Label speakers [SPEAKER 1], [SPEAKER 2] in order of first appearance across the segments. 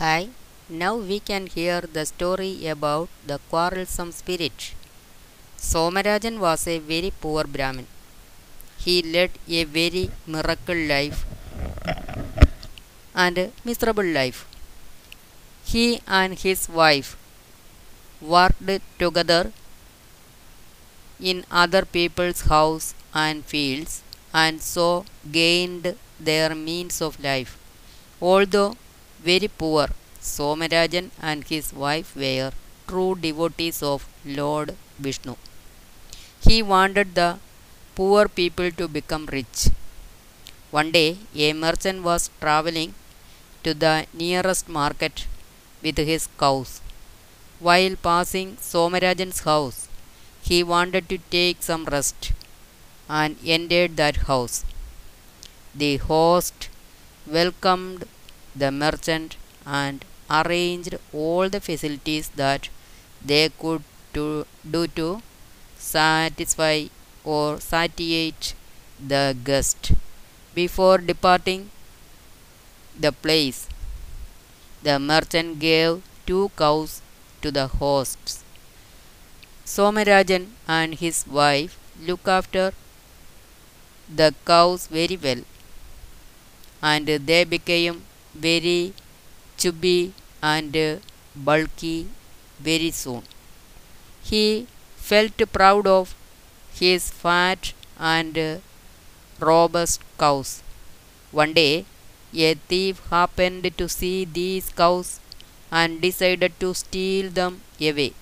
[SPEAKER 1] Hi, now we can hear the story about the quarrelsome spirit. Somarajan was a very poor Brahmin. He led a very miracle life and miserable life. He and his wife worked together in other people's house and fields and so gained their means of life. Although very poor, Somarajan and his wife were true devotees of Lord Vishnu. He wanted the poor people to become rich. One day, a merchant was traveling to the nearest market with his cows. While passing Somarajan's house, he wanted to take some rest and entered that house. The host welcomed the merchant and arranged all the facilities that they could to do to satisfy or satiate the guest. Before departing the place, the merchant gave two cows to the hosts. Somarajan and his wife look after the cows very well and they became very chubby and bulky very soon. He felt proud of his fat and robust cows. One day, a thief happened to see these cows and decided to steal them away.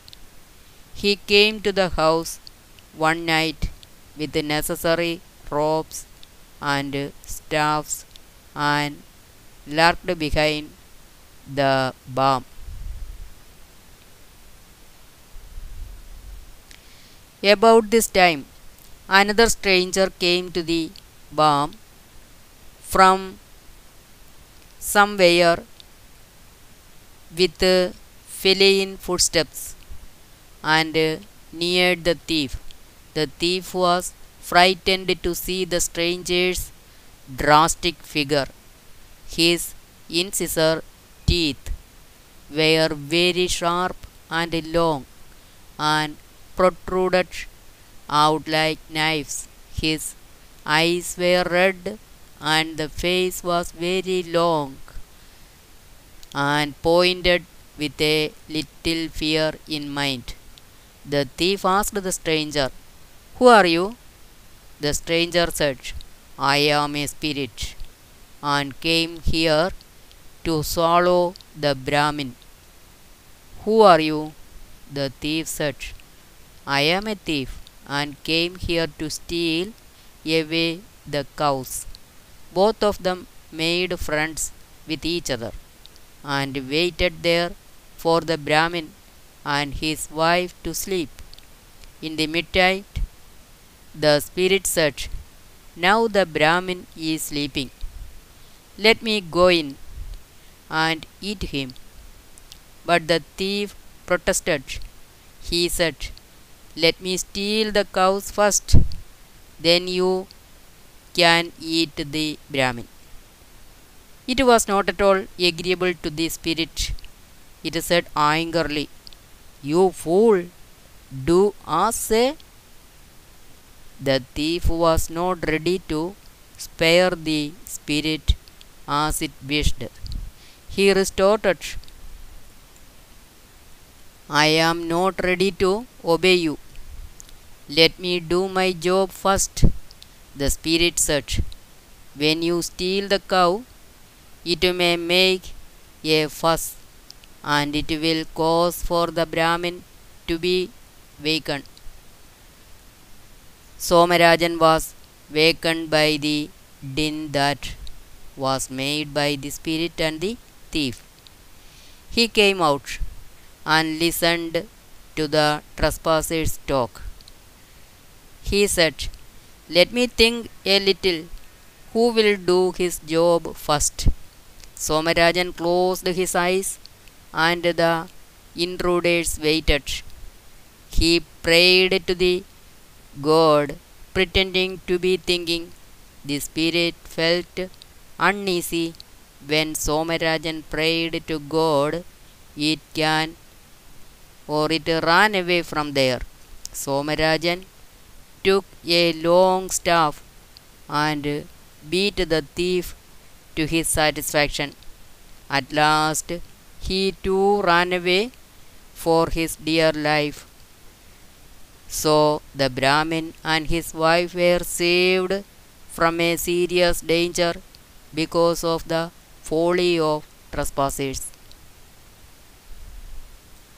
[SPEAKER 1] He came to the house one night with the necessary ropes and staffs and lurked behind the bomb. About this time, another stranger came to the bomb from somewhere with feline footsteps and neared the thief. The thief was frightened to see the stranger's drastic figure. His incisor teeth were very sharp and long and protruded out like knives. His eyes were red and the face was very long and pointed with a little fear in mind. The thief asked the stranger, Who are you? The stranger said, I am a spirit and came here to swallow the Brahmin. Who are you? The thief said, I am a thief and came here to steal away the cows. Both of them made friends with each other and waited there for the Brahmin and his wife to sleep. In the midnight, the spirit said, Now the Brahmin is sleeping. Let me go in and eat him. But the thief protested. He said, Let me steal the cows first, then you can eat the Brahmin. It was not at all agreeable to the spirit. It said angrily, You fool, do as say. The thief was not ready to spare the spirit as it wished. He retorted, I am not ready to obey you. Let me do my job first. The spirit said, When you steal the cow, it may make a fuss and it will cause for the Brahmin to be wakened. Somarajan was wakened by the din that was made by the spirit and the thief. He came out and listened to the trespassers' talk. He said, Let me think a little who will do his job first. Somarajan closed his eyes and the intruders waited. He prayed to the god, pretending to be thinking. The spirit felt uneasy when Somarajan prayed to God, it can or it ran away from there. Somarajan took a long staff and beat the thief to his satisfaction. At last, he too ran away for his dear life. So the Brahmin and his wife were saved from a serious danger because of the folly of trespassers.